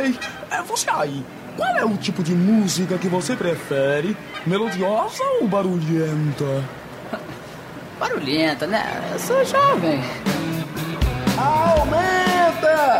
Ei, é você aí. Qual é o tipo de música que você prefere? Melodiosa ou barulhenta? Barulhenta, né? Eu sou jovem. Aumenta!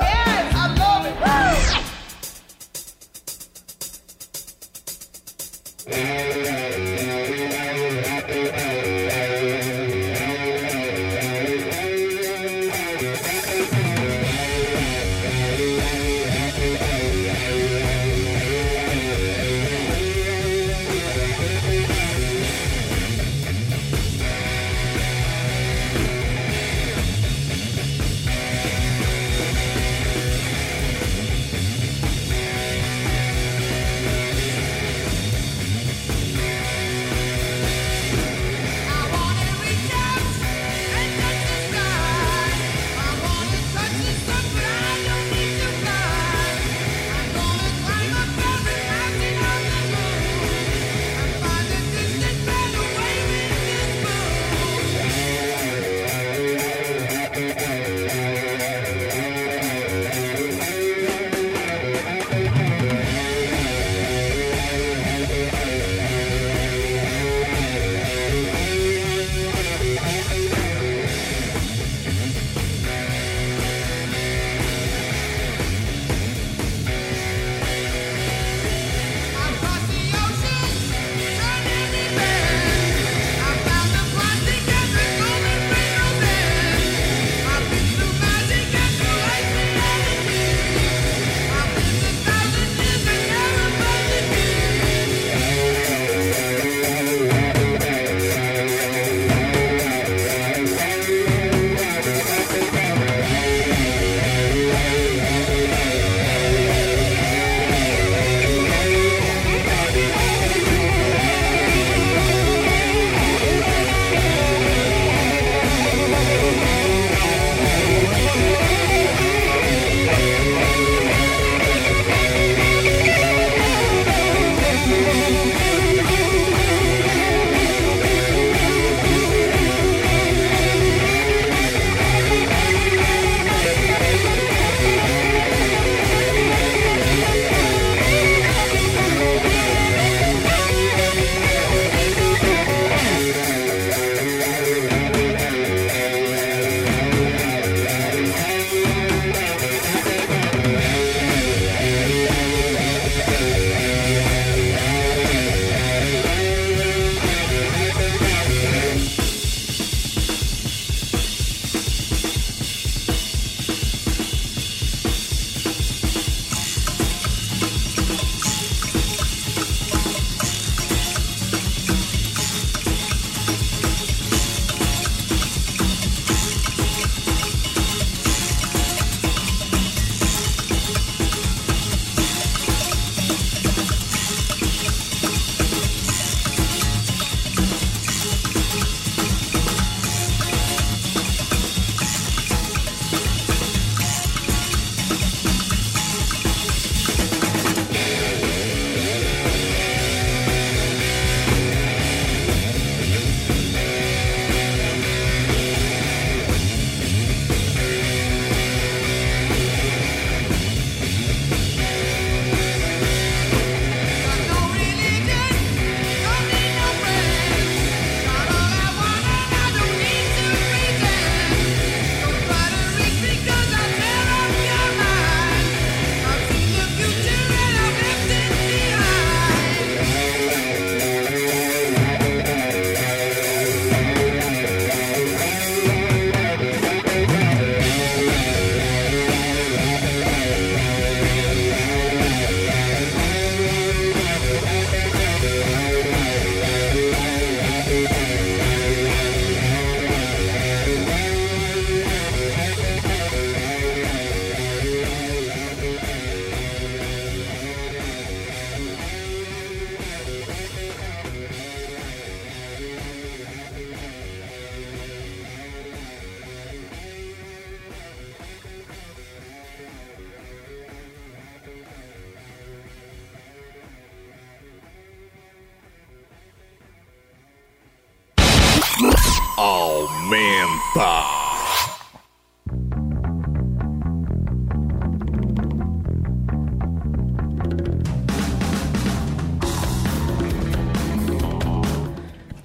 aumenta.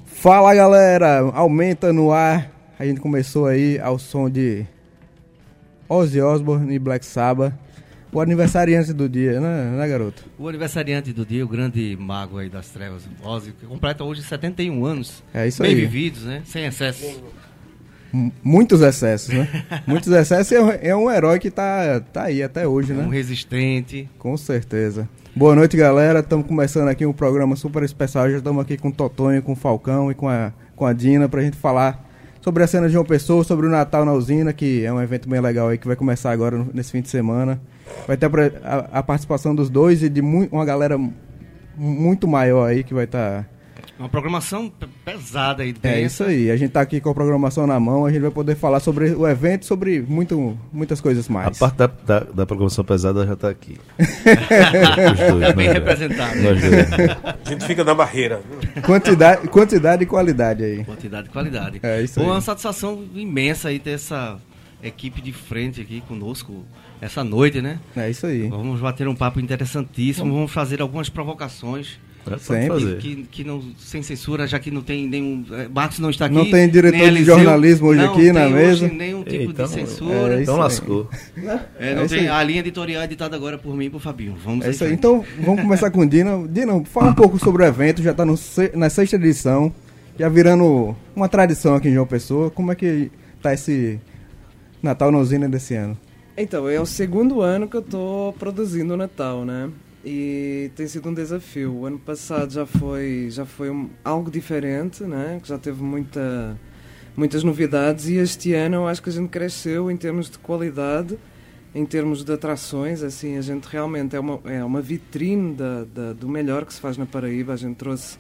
Fala galera, aumenta no ar. A gente começou aí ao som de Ozzy Osbourne e Black Sabbath. O aniversariante do dia, né, né, garoto? O aniversariante do dia, o grande mago aí das trevas, Ozzy, que completa hoje 71 anos. É isso bem aí. vividos, né? Sem excesso. M- Muitos excessos, né? Muitos excessos é um- é um herói que tá, tá aí até hoje, Um né? resistente. Com certeza. Boa noite, galera. Estamos começando aqui um programa super especial. Já estamos aqui com o Totonho, com o Falcão e com a, com a Dina pra gente falar sobre a cena de João Pessoa, sobre o Natal na usina, que é um evento bem legal aí que vai começar agora nesse fim de semana. Vai ter a a, a participação dos dois e de mu- uma galera mu- muito maior aí que vai estar. Uma programação pe- pesada e É densa. isso aí. A gente tá aqui com a programação na mão, a gente vai poder falar sobre o evento, e sobre muito, muitas coisas A mais. parte da, da, da programação pesada já tá aqui. Os dois, É bem nós dois. representado. Nós dois. A gente fica na barreira. Quantidade, quantidade e qualidade aí. Quantidade e qualidade. É isso Bom, aí. uma satisfação imensa aí ter essa equipe de frente aqui conosco essa noite, né? É isso aí. Vamos bater um papo interessantíssimo, vamos fazer algumas provocações. É, Sempre. Que, que não, sem censura, já que não tem nenhum. eh, Marcos não está aqui. Não tem diretor de jornalismo hoje não aqui na tem mesa. Hoje nenhum tipo Então, de censura. é Então aí. lascou. É, não É tem, a linha editorial é editada agora por mim e por Fabinho. Vamos É isso aí. Então, vamos começar com o Dino. Dino, fala um pouco sobre o evento, já está na sexta edição, já virando uma tradição aqui em João Pessoa. Como é que tá esse Natal na usina desse ano? Então, é o segundo ano que eu tô produzindo o Natal, né? E tem sido um desafio. O ano passado já foi, já foi um- algo diferente, né? Já teve muita, muitas novidades e este ano eu acho que a gente cresceu em termos de qualidade, em termos de atrações, assim, a gente realmente é uma, é uma vitrine da, da- do melhor que se faz na Paraíba. A gente trouxe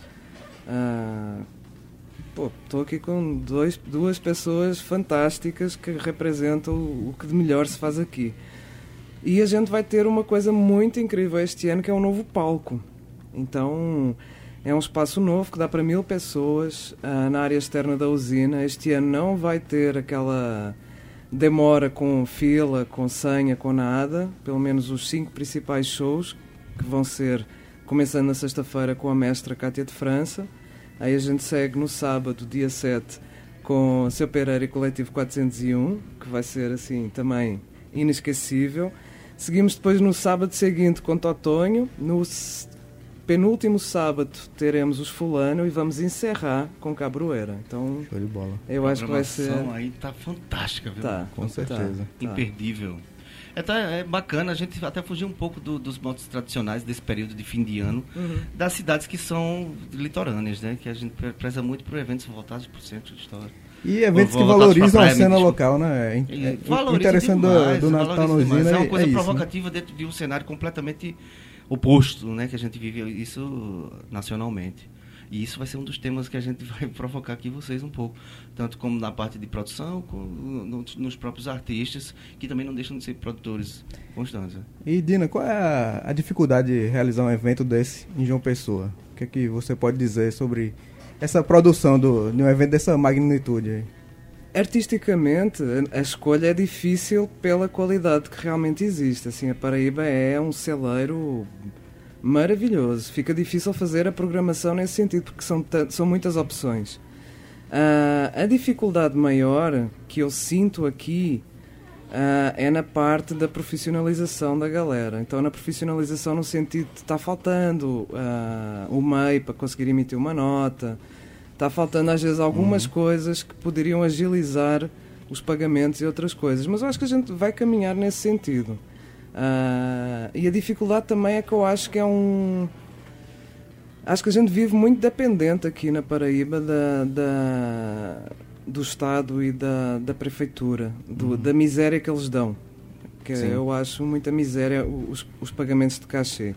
ah, Pô, estou aqui com dois, duas pessoas fantásticas que representam o, que de melhor se faz aqui. E a gente vai ter uma coisa muito incrível este ano, que é um novo palco. Então, é um espaço novo que dá para mil pessoas ah, na área externa da usina. Este ano não vai ter aquela demora com fila, com senha, com nada. Pelo menos os cinco principais shows, que vão ser, começando na sexta-feira com a mestra Cátia de França. Aí a gente segue no sábado, dia 7, com Seu Pereira e Coletivo 401, que vai ser assim também inesquecível. Seguimos depois no sábado seguinte com Totonho. No penúltimo sábado teremos os Fulano e vamos encerrar com Cabroeira. Então Show de bola. eu acho que vai ser. aí tá fantástica, viu? Tá, Com certeza. tá. Imperdível. É, tá- é bacana a gente até fugir um pouco do- dos modos tradicionais desse período de fim de ano, Uhum. das cidades que são litorâneas, né? Que a gente pre- preza muito por eventos voltados para o centro de história. E eventos que valorizam pra a praia, me cena local, né? É, é interessante do, demais, do Natal na valoriza demais. usina É uma coisa isso, né? provocativa dentro de um cenário completamente oposto, né? Que a gente vive isso nacionalmente. E isso vai ser um dos temas que a gente vai provocar aqui vocês um pouco. Tanto como na parte de produção, como no- nos próprios artistas, que também não deixam de ser produtores constantes. né? E Dina, qual é a, a dificuldade de realizar um evento desse em João Pessoa? O que é que você pode dizer sobre essa produção do, de um evento dessa magnitude aí? Artisticamente, a- a escolha é difícil pela qualidade que realmente existe. Assim, a Paraíba é um celeiro maravilhoso. Fica difícil fazer a programação nesse sentido, porque são, são muitas opções. Ah, a dificuldade maior que eu sinto aqui ah, é na parte da profissionalização da galera. Então, na profissionalização, no sentido de está faltando ah, o MEI para conseguir emitir uma nota, está faltando às vezes algumas coisas que poderiam agilizar os pagamentos e outras coisas. Mas eu acho que a gente vai caminhar nesse sentido. Ah, e a dificuldade também é que eu acho que é um. Acho que a gente vive muito dependente aqui na Paraíba da, da- do Estado e da, da Prefeitura, do- da miséria que eles dão. Que Sim. eu acho muita miséria os, os pagamentos de cachê.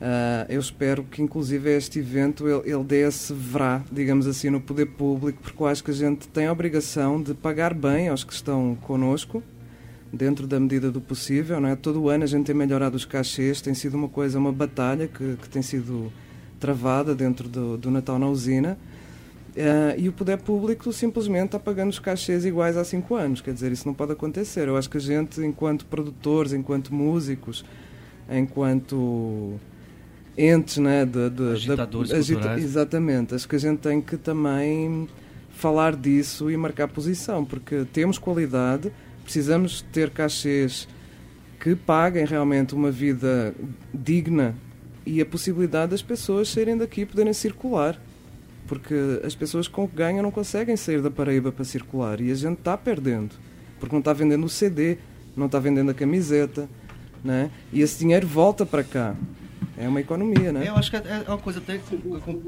Ah, eu espero que, inclusive, este evento ele, ele dê esse verá, digamos assim, no poder público, porque eu acho que a gente tem a obrigação de pagar bem aos que estão connosco, dentro da medida do possível. Não é? Todo o ano a gente tem melhorado os cachês, tem sido uma coisa, uma batalha que, que tem sido travada dentro do, do Natal na usina. Ah, e o poder público simplesmente está pagando os cachês iguais há cinco anos. Quer dizer, isso não pode acontecer. Eu acho que a gente, enquanto produtores, enquanto músicos, enquanto entes, né? De, de, Agitadores da, agita-. Exatamente. Acho que a gente tem que também falar disso e marcar posição, porque temos qualidade, precisamos ter cachês que paguem realmente uma vida digna e a possibilidade das pessoas saírem daqui e poderem circular. Porque as pessoas com que ganham não conseguem sair da Paraíba para circular e a gente está perdendo. Porque não está vendendo o CD, não está vendendo a camiseta, né? e esse dinheiro volta para cá. É uma economia, né? Eu acho que é é uma coisa até.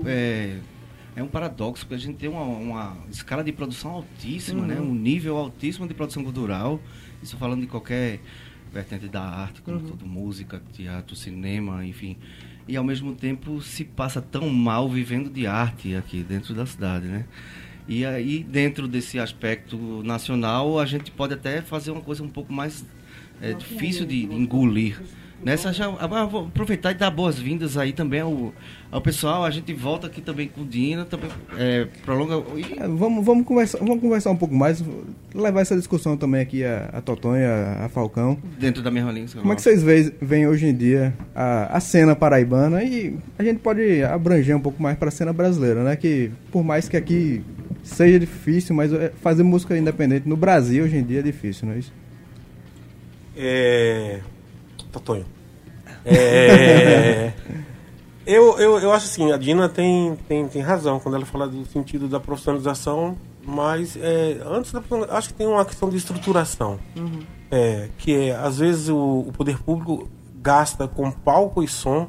É, é um paradoxo, porque a gente tem uma, uma escala de produção altíssima, né? um nível altíssimo de produção cultural. Isso falando de qualquer vertente da arte, como tudo, música, teatro, cinema, enfim. E ao mesmo tempo se passa tão mal vivendo de arte aqui dentro da cidade, né? E aí, dentro desse aspecto nacional, a gente pode até fazer uma coisa um pouco mais é, difícil de, de engolir. Nessa já, ah, vou aproveitar e dar boas-vindas aí também ao, ao pessoal. A gente volta aqui também com o Dina, também é, prolonga. e- É, Vamos, vamos, conversar, vamos conversar um pouco mais, levar essa discussão também aqui a, a Totonho, a, a Falcão. dentro da mesma linha. Como é que vocês veem, veem hoje em dia a, a cena paraibana e a gente pode abranger um pouco mais para a cena brasileira, né? Que por mais que aqui seja difícil, mas é, fazer música independente no Brasil hoje em dia é difícil, não é isso? É. Totonho. É. eu, eu, eu acho assim, a Dina tem, tem, tem razão quando ela fala do sentido da profissionalização, mas é, antes da acho que tem uma questão de estruturação. É, que é, às vezes o, o poder público gasta com palco e som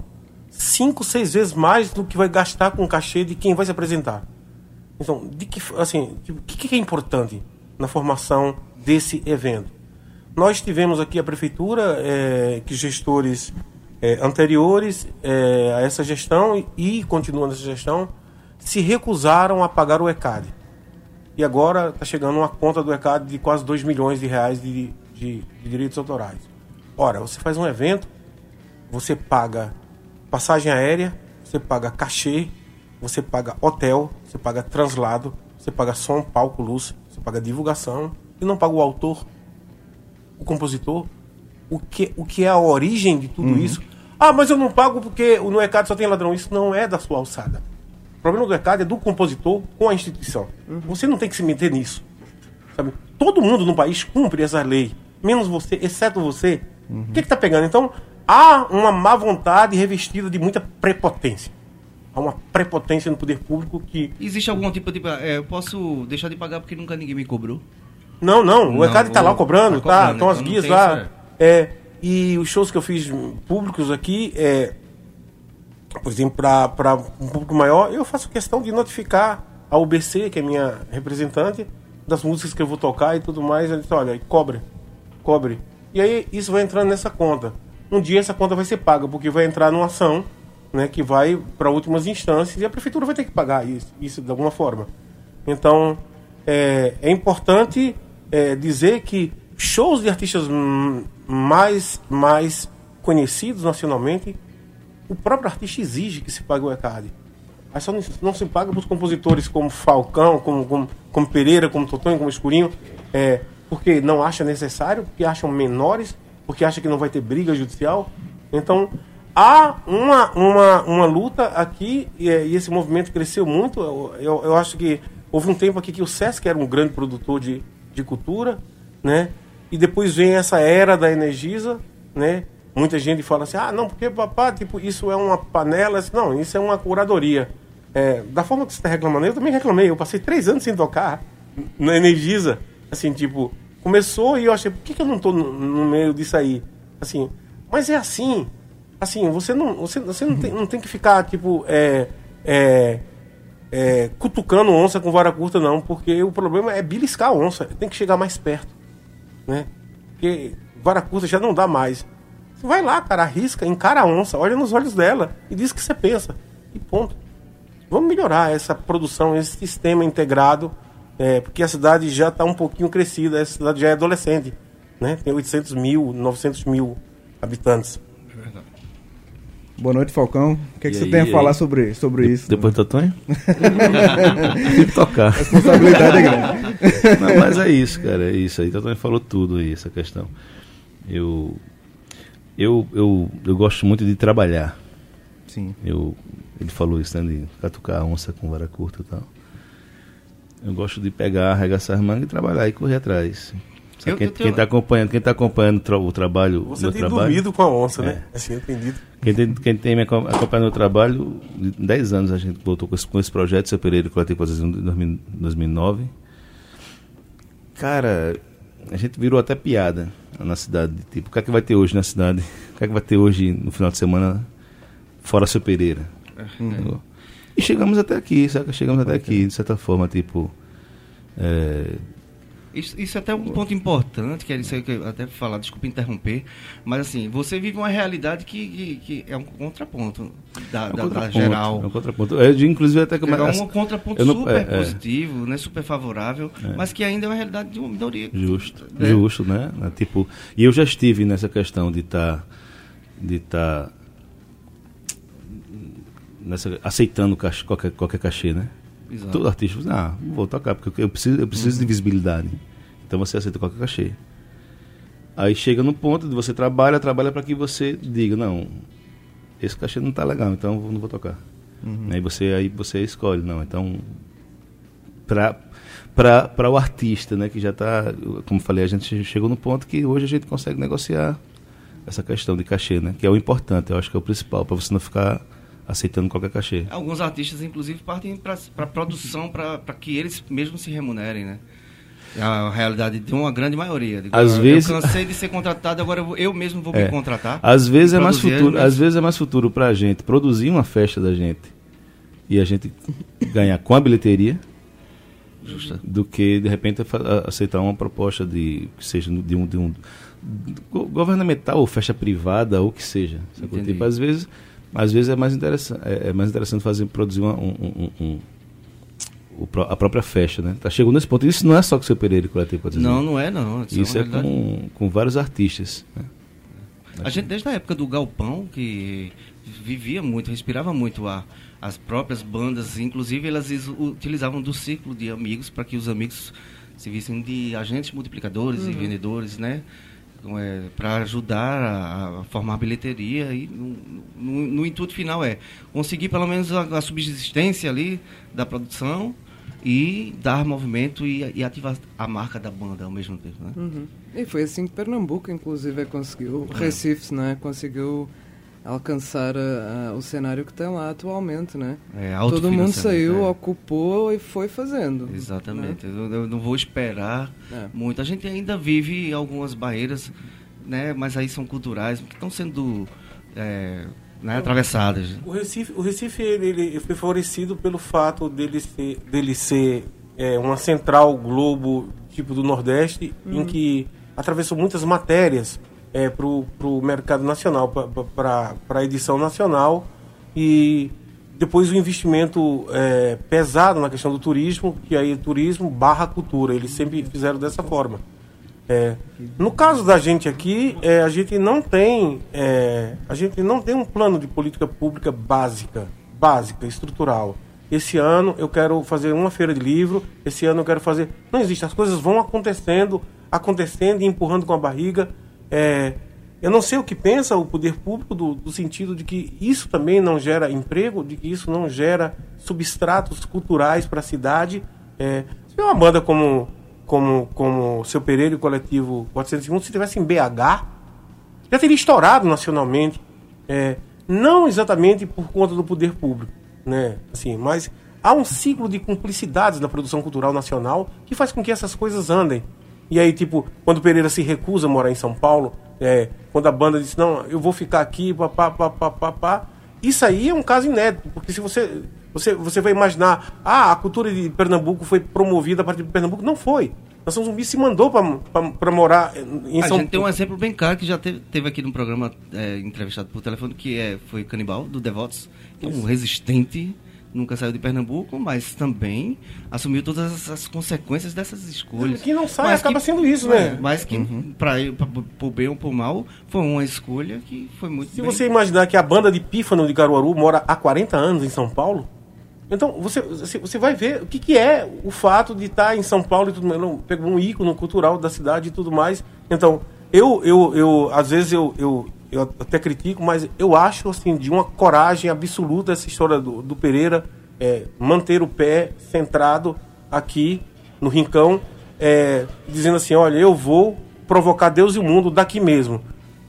cinco, seis vezes mais do que vai gastar com o cachê de quem vai se apresentar. Então, de que, assim, o que, que é importante na formação desse evento? Nós tivemos aqui a prefeitura, eh, que gestores eh, anteriores eh, a essa gestão e, e continuam nessa gestão, se recusaram a pagar o ECAD. E agora está chegando uma conta do ECAD de quase 2 milhões de reais de, de- de direitos autorais. Ora, você faz um evento, você paga passagem aérea, você paga cachê, você paga hotel, você paga translado, você paga som, palco, luz, você paga divulgação e não paga o autor, o compositor. O que, o que é a origem de tudo isso? Ah, mas eu não pago porque no ECAD só tem ladrão. Isso não é da sua alçada. O problema do ECAD é do compositor com a instituição. Você não tem que se meter nisso. Sabe? Todo mundo no país cumpre essa lei, menos você, exceto você. O que está pegando? Então, há uma má vontade revestida de muita prepotência. Há uma prepotência no poder público que. Existe algum tipo de. é, eu posso deixar de pagar porque nunca ninguém me cobrou? Não, não, o ECAD está lá cobrando, tá tá? cobrando, Estão as então não guias lá. isso, É, e os shows que eu fiz públicos aqui, é, por exemplo, para um público maior, eu faço questão de notificar a UBC, que é minha representante, das músicas que eu vou tocar e tudo mais. Ela disse, olha, cobre, cobre. E aí isso vai entrando nessa conta. Um dia essa conta vai ser paga, porque vai entrar numa ação né, que vai para últimas instâncias e a prefeitura vai ter que pagar isso, isso de alguma forma. Então, é, é importante é, dizer que shows de artistas mais, mais conhecidos nacionalmente, o próprio artista exige que se pague o ECAD. Aí só não, não se paga para os compositores como Falcão, como, como, como Pereira, como Totonho, como Escurinho, é, porque não acha necessário, porque acham menores, porque acha que não vai ter briga judicial. Então, há uma, uma, uma luta aqui e, é, e esse movimento cresceu muito. Eu, eu, eu acho que houve um tempo aqui que o Sesc era um grande produtor de, de cultura, né? E depois vem essa era da Energisa, né? Muita gente fala assim, ah, não, porque papá, tipo, isso é uma panela. Não, isso é uma curadoria. É, da forma que você está reclamando, eu também reclamei. Eu passei três anos sem tocar na Energisa. Assim, tipo, começou e eu achei, por que, que eu não estou no, no meio disso aí? Assim, mas é assim. Assim, você não, você, você não, tem, não tem que ficar, tipo, é, é, é, cutucando onça com vara curta, não, porque o problema é beliscar a onça, tem que chegar mais perto, né? Porque vara curta já não dá mais. Você vai lá, cara, arrisca, encara a onça, olha nos olhos dela e diz o que você pensa. E ponto. Vamos melhorar essa produção, esse sistema integrado, é, porque a cidade já está um pouquinho crescida, a cidade já é adolescente, né? Tem 800 mil, 900 mil habitantes. Boa noite, Falcão. O que, é que você aí, tem a falar aí? sobre, sobre De- isso? Depois do Totonho? Tem que tocar. A responsabilidade é grande. Não, mas é isso, cara, é isso aí. Totonho falou tudo aí, essa questão. Eu, eu, eu, eu gosto muito de trabalhar. Sim. Eu, ele falou isso, né? De catucar a onça com vara curta e tal. Eu gosto de pegar, arregaçar as mangas e trabalhar e correr atrás. Eu- quem, eu tenho- tá acompanhando, quem tá acompanhando o tra- o trabalho, Você meu tem trabalho, dormido com a onça, né? Assim, entendido. Quem tem, quem tem me acom- acompanhando o trabalho, em 10 anos a gente voltou com esse, com esse projeto, seu Pereira Coletivo Produção em 2000 2009. Cara, a gente virou até piada na cidade. Tipo, o que é que vai ter hoje na cidade? O que é que vai ter hoje no final de semana fora seu Pereira? Entendeu? E chegamos até aqui? Chegamos até aqui, de certa forma, tipo. é, Isso, isso é até um ponto importante, que é isso aí que eu até falar, desculpa interromper, mas assim, você vive uma realidade que, que, que é um contraponto da, é um da- da contraponto, geral. É um contraponto. É, de, inclusive, até como. É um assim, contraponto não- super é, é. positivo, né, super favorável, mas que ainda é uma realidade de uma minoria. Justo, né? justo, né? É, Tipo, e eu já estive nessa questão de estar de tá nessa aceitando cach- qualquer qualquer cachê, né? Exato. Todo artista diz, ah, vou tocar porque eu preciso eu preciso de visibilidade. Então você aceita qualquer cachê. Aí chega no ponto de você trabalha, trabalha para que você diga, não, esse cachê não tá legal, então eu não vou tocar. Aí você aí você escolhe, não, então para para o artista, né, que já está, como falei, a gente chegou no ponto que hoje a gente consegue negociar essa questão de cachê, né, que é o importante, eu acho que é o principal, para você não ficar aceitando qualquer cachê. Alguns artistas, inclusive, partem para produção para que eles mesmos se remunerem, né? É a realidade de uma grande maioria. Digo, Às eu, vezes- cansei de ser contratado, agora eu, vou- eu mesmo vou É. me contratar. Às vezes é mais futuro, às vezes é mais futuro para a gente produzir uma festa da gente e a gente ganhar com a bilheteria do que de repente aceitar uma proposta de que seja de um, de um go- governamental ou festa privada ou o que seja. Tipo, às vezes, às vezes é mais interessante, é, é mais interessante fazer produzir uma- um, um- um- um- a própria festa, né? Tá chegando nesse ponto. Isso não é só com o seu Pereira Coletivo, pode dizer. Não, não é, não. Isso é uma realidade. com, com vários artistas. Né? A gente, desde a época do Galpão, que vivia muito, respirava muito a, as próprias bandas, inclusive elas utilizavam do círculo de amigos para que os amigos se vissem de agentes multiplicadores e vendedores, né? Para ajudar a, a formar bilheteria e no, no- no intuito final é conseguir pelo menos a, a subsistência ali da produção e dar movimento e, e ativar a marca da banda ao mesmo tempo, né? Uhum. E foi assim que Pernambuco, inclusive, conseguiu, Recife, né, conseguiu alcançar ah, ah, o cenário que tem lá atualmente, né? É, Todo mundo saiu, é. ocupou e foi fazendo. Exatamente. Eu, eu não vou esperar É. muito. A gente ainda vive algumas barreiras, né? Mas aí são culturais que estão sendo é, né, atravessadas. O Recife, o Recife ele, ele foi favorecido pelo fato dele ser, dele ser é, uma central globo tipo do Nordeste, em que atravessou muitas matérias é, para o mercado nacional, para a edição nacional e depois o investimento é, pesado na questão do turismo, que aí é turismo barra cultura, eles sempre fizeram dessa forma. É, no caso da gente aqui, é, a gente não tem é, a gente não tem um plano de política pública básica, básica, estrutural. Esse ano eu quero fazer uma feira de livro, esse ano eu quero fazer. Não existe, as coisas vão acontecendo, acontecendo e empurrando com a barriga. É, eu não sei o que pensa o poder público do, do sentido de que isso também não gera emprego, de que isso não gera substratos culturais para a cidade. É, se uma banda como como como seu Pereira e o coletivo 401 se tivesse em BH já teria estourado nacionalmente é, não exatamente por conta do poder público né assim mas há um ciclo de cumplicidades na produção cultural nacional que faz com que essas coisas andem e aí tipo quando o Pereira se recusa a morar em São Paulo é, quando a banda disse não eu vou ficar aqui papá, papá, papá, isso aí é um caso inédito porque se você você, você vai imaginar, ah, a cultura de Pernambuco foi promovida a partir de Pernambuco. Não foi. Nação Zumbi se mandou para morar em a São gente tem um exemplo bem claro que já teve, teve aqui no programa é, entrevistado por telefone, que é, foi Canibal, do Devotos, é um resistente, nunca saiu de Pernambuco, mas também assumiu todas as, as consequências dessas escolhas. Que não sai, Mas acaba que- sendo isso, é, né? Mas que, pra, pra, por bem ou por mal, foi uma escolha que foi muito Se bem- você imaginar que a banda de Pífano de Caruaru mora há 40 anos em São Paulo, então você, você, você vai ver o que, que é o fato de estar em São Paulo e tudo mais. Não, pegou um ícone cultural da cidade e tudo mais. Então, eu, eu, eu às vezes eu, eu, eu até critico, mas eu acho assim de uma coragem absoluta essa história do, do Pereira é, manter o pé centrado aqui no rincão, é, dizendo assim, olha, eu vou provocar Deus e o mundo daqui mesmo.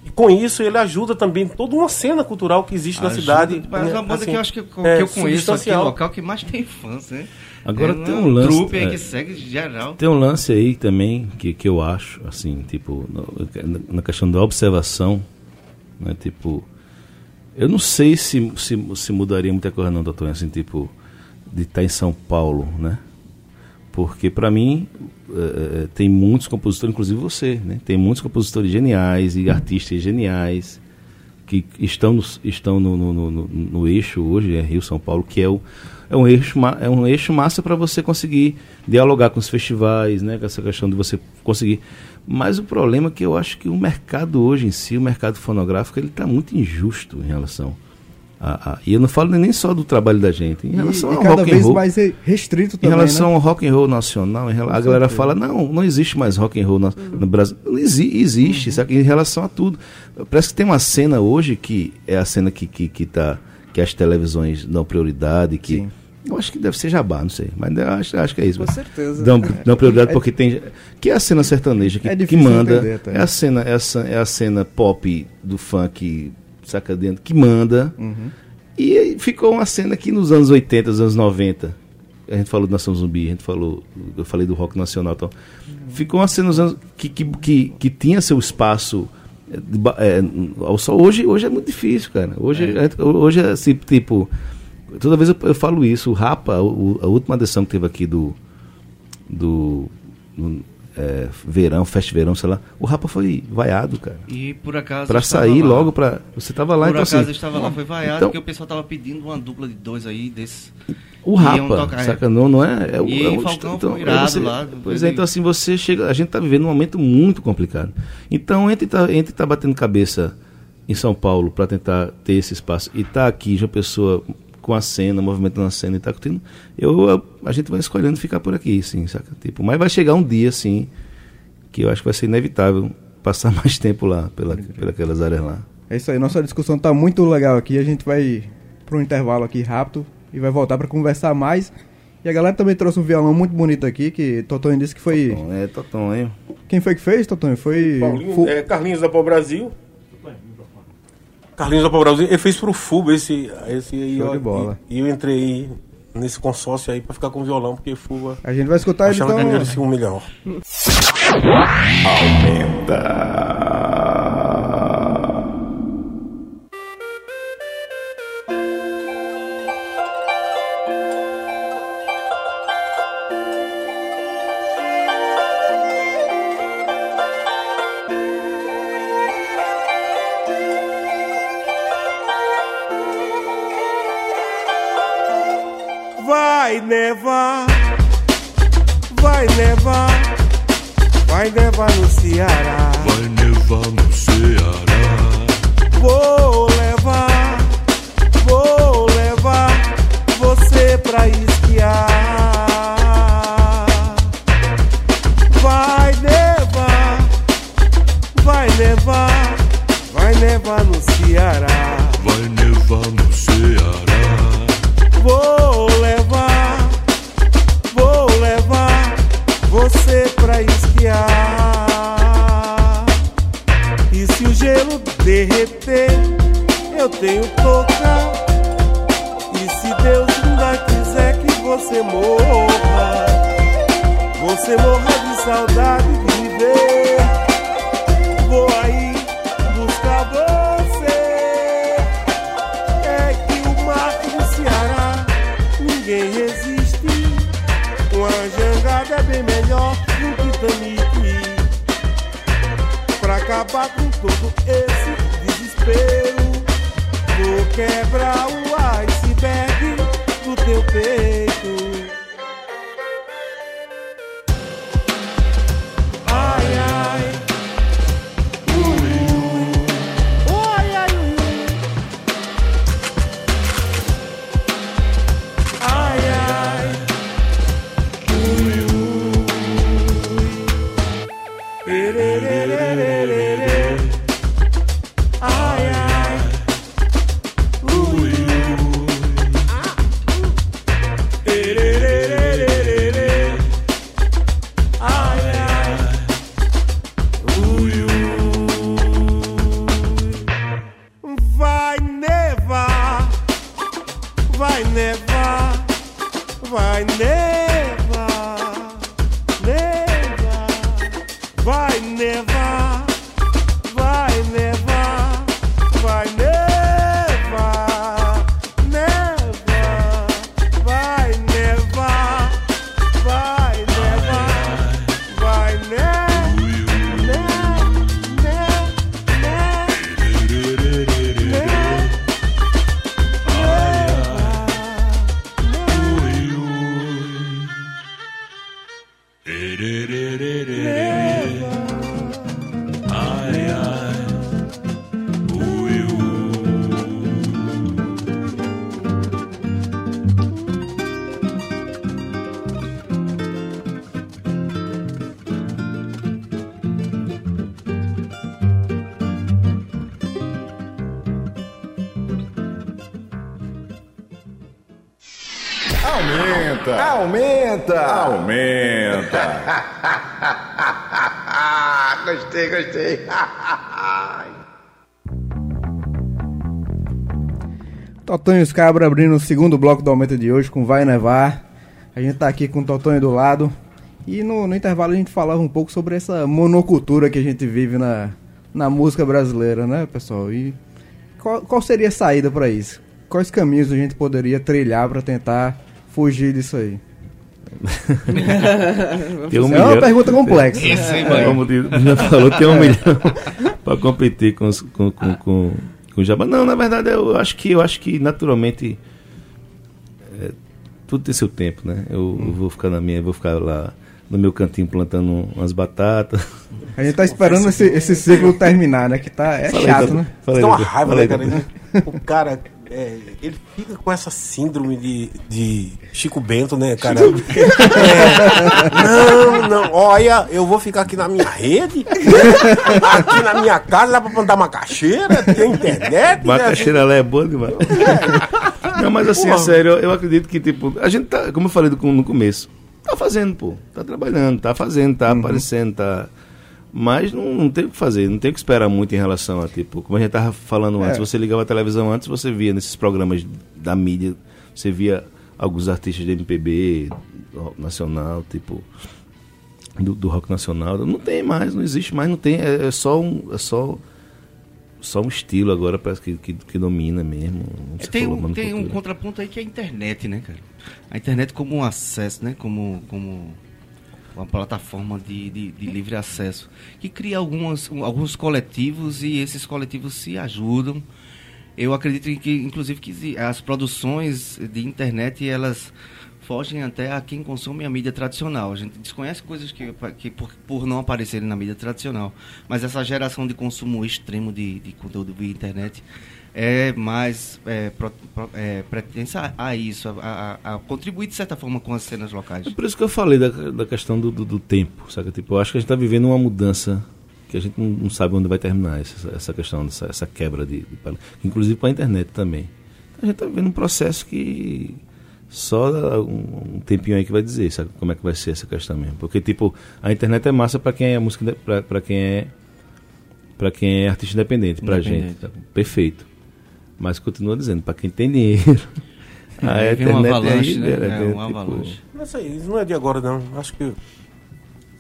E com isso ele ajuda também toda uma cena cultural que existe na Ajuda, cidade. Mas é né, uma banda assim, que eu acho que, que é, eu conheço aqui, local que mais tem fãs, né? Agora é tem um lance- trupe aí é. que segue geral. Tem um lance aí também que, que eu acho, assim, tipo, no- na questão da observação, né, tipo, eu não sei se, se, se mudaria muita coisa não, doutor, assim, tipo, de estar em São Paulo, né? Porque para mim eh, eh, tem muitos compositores, inclusive você, né? Tem muitos compositores geniais e artistas geniais que estão, no, estão no, no, no, no- eixo hoje, é Rio São Paulo, que é, o, é, um, eixo, é um eixo massa para você conseguir dialogar com os festivais, né, com essa questão de você conseguir. Mas o problema é que eu acho que o mercado hoje em si, o mercado fonográfico, ele está muito injusto em relação a, a- E eu não falo nem só do trabalho da gente, em E, relação e ao cada rock and vez roll. mais restrito Em também, relação né? ao rock and roll nacional, a galera certeza. fala, não, não existe mais rock and roll no, no Brasil. Não exi- existe, sabe? Em relação a tudo. Parece que tem uma cena hoje que é a cena que, que, que, tá, que as televisões dão prioridade, que. Sim. Eu acho que deve ser jabá, não sei. Mas eu acho, acho que é isso. Com certeza. Dão, dão prioridade porque tem. Que é a cena sertaneja que, É que manda. entender até. É a, cena, é, a, é a cena pop do funk, saca dentro, que manda. Uhum. E ficou uma cena que nos anos 80, nos anos 90, a gente falou do Nação Zumbi, a gente falou, eu falei do rock nacional e tal. Ficou uma cena nos anos que, que, que, que tinha seu espaço. ao sol. hoje, hoje é muito difícil, cara. Hoje gente- hoje é assim, tipo. Toda vez eu, eu falo isso. O Rapa, o- a última edição que teve aqui do. do. do, eh, verão, festa verão, sei lá. O Rapa foi vaiado, cara. E por acaso. Pra sair lá. logo pra. Você tava lá, Por então acaso assim. eu estava lá, foi vaiado, Então- porque o pessoal tava pedindo uma dupla de dois aí desse. O Rapa, é. saca? Não, não é. é, E é o- Falcão então, foi irado você- lá, Pois é, então assim, você chega. A gente tá vivendo um momento muito complicado. Então, entre tá, entre tá batendo cabeça em São Paulo para tentar ter esse espaço e tá aqui, já pessoa com a cena, movimentando a cena e tá curtindo, eu, a, a gente vai escolhendo ficar por aqui, sim, saca? Tipo, mas vai chegar um dia, assim, que eu acho que vai ser inevitável passar mais tempo lá, pela, pelas áreas lá. É isso aí, nossa discussão tá muito legal aqui. A gente vai para um intervalo aqui rápido e vai voltar para conversar mais. E a galera também trouxe um violão muito bonito aqui, que Totonho disse que foi. Bom, é, Toton, hein? Quem foi que fez, Totonho? Foi. Paulinho, Fu- é, Carlinhos da Pau Brasil. Carlinhos da ele fez pro Fuba esse, esse aí, Show ó, de bola. E, e eu entrei nesse consórcio aí pra ficar com violão, porque Fuba A gente vai escutar ele achava que ele então. um milhão. Vai você pra esquiar. E se o gelo derreter, eu tenho touca. E se Deus ainda quiser que você morra, você morra de saudade de viver. Acabar com todo esse desespero, vou quebrar o iceberg do teu peito. Totonho e os Cabra abrindo o segundo bloco do aumento de hoje com Vai Nevar. A gente tá aqui com o Totonho do lado. E no, no intervalo a gente falava um pouco sobre essa monocultura que a gente vive na, na música brasileira, né, pessoal? E qual, qual seria a saída para isso? Quais caminhos a gente poderia trilhar para tentar fugir disso aí? Tem um é milhão- uma pergunta complexa. É. vai. Como o Dina falou, tem um milhão para competir com, os- com, com, com o Jabá. Não, na verdade, eu acho que eu acho que naturalmente é, tudo tem seu tempo, né? Eu, eu vou ficar na minha, eu vou ficar lá no meu cantinho plantando umas batatas. A gente tá esperando esse, esse ciclo terminar, né? Que tá, é chato, Tatu. né? Fala aí, Tem uma raiva, né, cara? O cara, é, ele fica com essa síndrome de, de Chico Bento, né, cara? É, não, não, olha, eu vou ficar aqui na minha rede, aqui na minha casa, dá pra plantar macaxeira, tem internet. né? Macaxeira lá é boa demais. Não, mas assim, é Porra. sério, eu, eu acredito que, tipo, a gente tá, como eu falei no começo, tá fazendo, pô. Tá trabalhando, tá fazendo, tá aparecendo, tá. Mas não, não tem o que fazer, não tem o que esperar muito em relação a, tipo, como a gente tava falando antes, É. você ligava a televisão antes, você via nesses programas da mídia, você via alguns artistas de MPB, do rock nacional, tipo, do, do rock nacional. Não tem mais, não existe mais, não tem, é, é só um. É só, só um estilo agora, parece que, que, que domina mesmo. Tem falou, um, tem um contraponto aí que é a internet, né, cara? A internet como um acesso, né? Como, como uma plataforma de, de, de livre acesso. Que cria algumas, um, alguns coletivos e esses coletivos se ajudam. Eu acredito que, inclusive, que as produções de internet, elas fogem até a quem consome a mídia tradicional. A gente desconhece coisas que, que por, por não aparecerem na mídia tradicional. Mas essa geração de consumo extremo de, de conteúdo via internet é mais é, pro, é, pertença a, isso, a, a- a contribuir de certa forma com as cenas locais. É por isso que eu falei da, da questão do, do, do tempo, sabe? Tipo, eu acho que a gente está vivendo uma mudança que a gente não, não sabe onde vai terminar essa, essa questão, dessa, essa quebra de, de inclusive para a internet também. Então, a gente está vivendo um processo que só um, um tempinho aí que vai dizer, sabe? Como é que vai ser essa questão mesmo? Porque tipo, a internet é massa para quem é música, para quem é para quem é artista independente, Independente. gente, tá? perfeito. Mas continua dizendo, para quem tem dinheiro, a Aí vem uma avalanche, aí, né? é, É, é, uma tipo, avalanche. Não sei, isso não é de agora, não. Acho que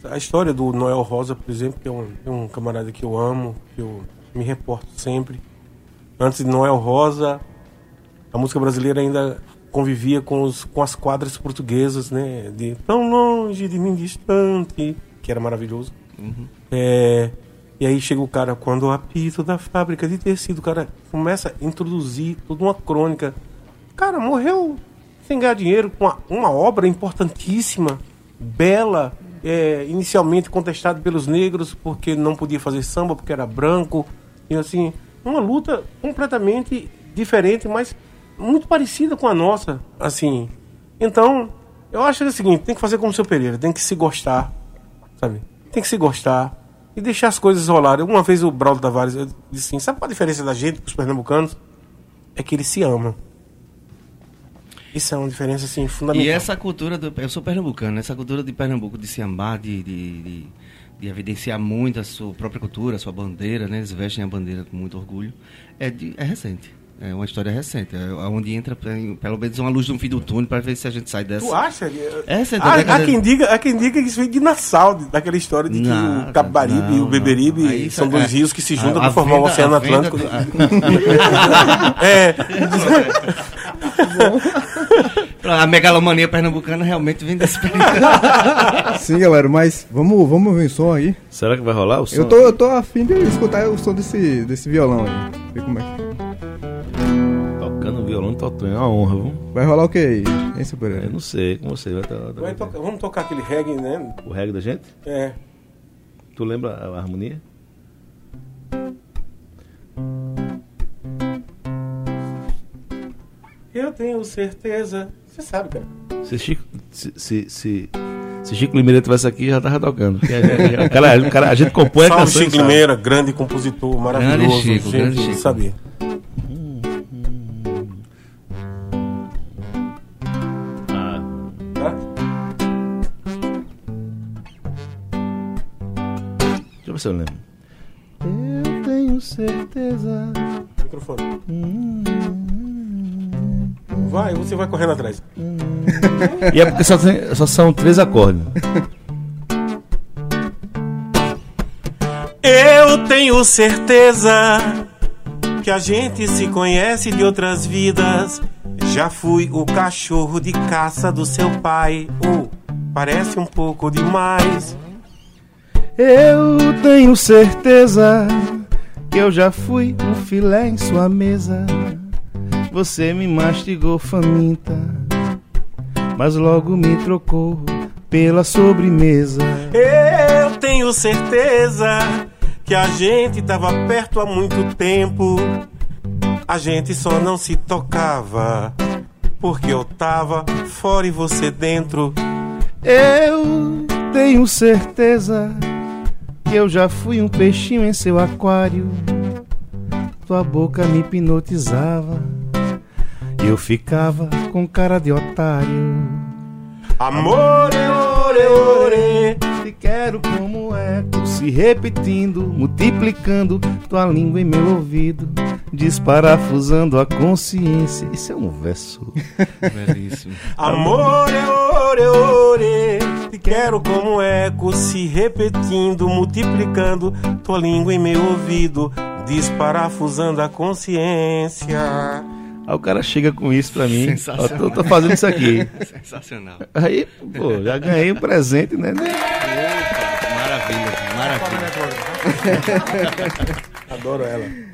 a história do Noel Rosa, por exemplo, que é um, é um camarada que eu amo, que eu me reporto sempre. Antes de Noel Rosa, a música brasileira ainda convivia com, os, com as quadras portuguesas, né? De tão longe de mim distante, que era maravilhoso. Uhum. É, e aí chega o cara, quando o apito da fábrica de tecido, o cara começa a introduzir toda uma crônica. Cara, morreu sem ganhar dinheiro com uma, uma obra importantíssima, bela, é, inicialmente contestada pelos negros porque não podia fazer samba porque era branco. E assim, uma luta completamente diferente, mas muito parecida com a nossa. Assim, então, eu acho que é o seguinte: tem que fazer como o seu Pereira, tem que se gostar, sabe? Tem que se gostar e deixar as coisas rolarem. Uma vez o Braulio Tavares eu disse assim: sabe qual a diferença da gente, os pernambucanos? É que eles se amam. Isso é uma diferença assim fundamental. E essa cultura do. Eu sou pernambucano, essa cultura de Pernambuco de se amar, de, de, de, de evidenciar muito a sua própria cultura, a sua bandeira, né? Eles vestem a bandeira com muito orgulho. É, de, é recente. É uma história recente, é onde entra é, pelo menos uma luz no fim do túnel para ver se a gente sai dessa. Tu acha? Essa é da há, década há, quem diga, há quem diga que isso vem de Nassau, daquela história de que Nada, o Capibaribe e não, o Beberibe não. Aí são isso dois é- rios que se juntam para formar o Oceano Atlântico. do- é. A megalomania pernambucana realmente vem desse período. Sim, galera, mas vamos, vamos ver o som aí. Será que vai rolar o som? Eu tô, eu tô afim de escutar o som desse, desse violão aí. Ver como é que. Violão totonho, é uma honra, viu? Vai rolar o que aí, hein, seu Pereira? Eu não sei, com você. Vai to- Vai tocar- vamos tocar aquele reggae, né? O reggae da gente? É. Tu lembra a harmonia? Eu tenho certeza. Você sabe, cara. Se Chico, se, se, se, se Chico Limeira estivesse aqui, já tava tocando. A, gente- a, cara, o cara- a gente compõe a Salve canção. Chico. Limeira, grande compositor, maravilhoso. Chico, gente, grande Chico. Sabia. Eu lembro. Eu tenho certeza. Microfone. Vai, você vai correndo atrás. E é porque só, tem- só são três acordes. Eu tenho certeza que a gente se conhece de outras vidas. Já fui o cachorro de caça do seu pai. Oh, parece um pouco demais. Eu tenho certeza que eu já fui um filé em sua mesa. Você me mastigou faminta, mas logo me trocou pela sobremesa. Eu tenho certeza que a gente tava perto há muito tempo. A gente só não se tocava porque eu tava fora e você dentro. Eu tenho certeza que eu já fui um peixinho em seu aquário. Tua boca me hipnotizava e eu ficava com cara de otário. Amore, ore, ore. Te quero como eco, se repetindo, multiplicando tua língua em meu ouvido, desparafusando a consciência. Isso é um verso. Belíssimo. Amore, ore, ore. Te quero como eco se repetindo, multiplicando tua língua em meu ouvido, desparafusando a consciência. Aí o cara chega com isso pra mim. Ó, Sensacional. tô, tô fazendo isso aqui. Sensacional. Aí, pô, já ganhei um presente, né? Maravilha, maravilha. Adoro ela.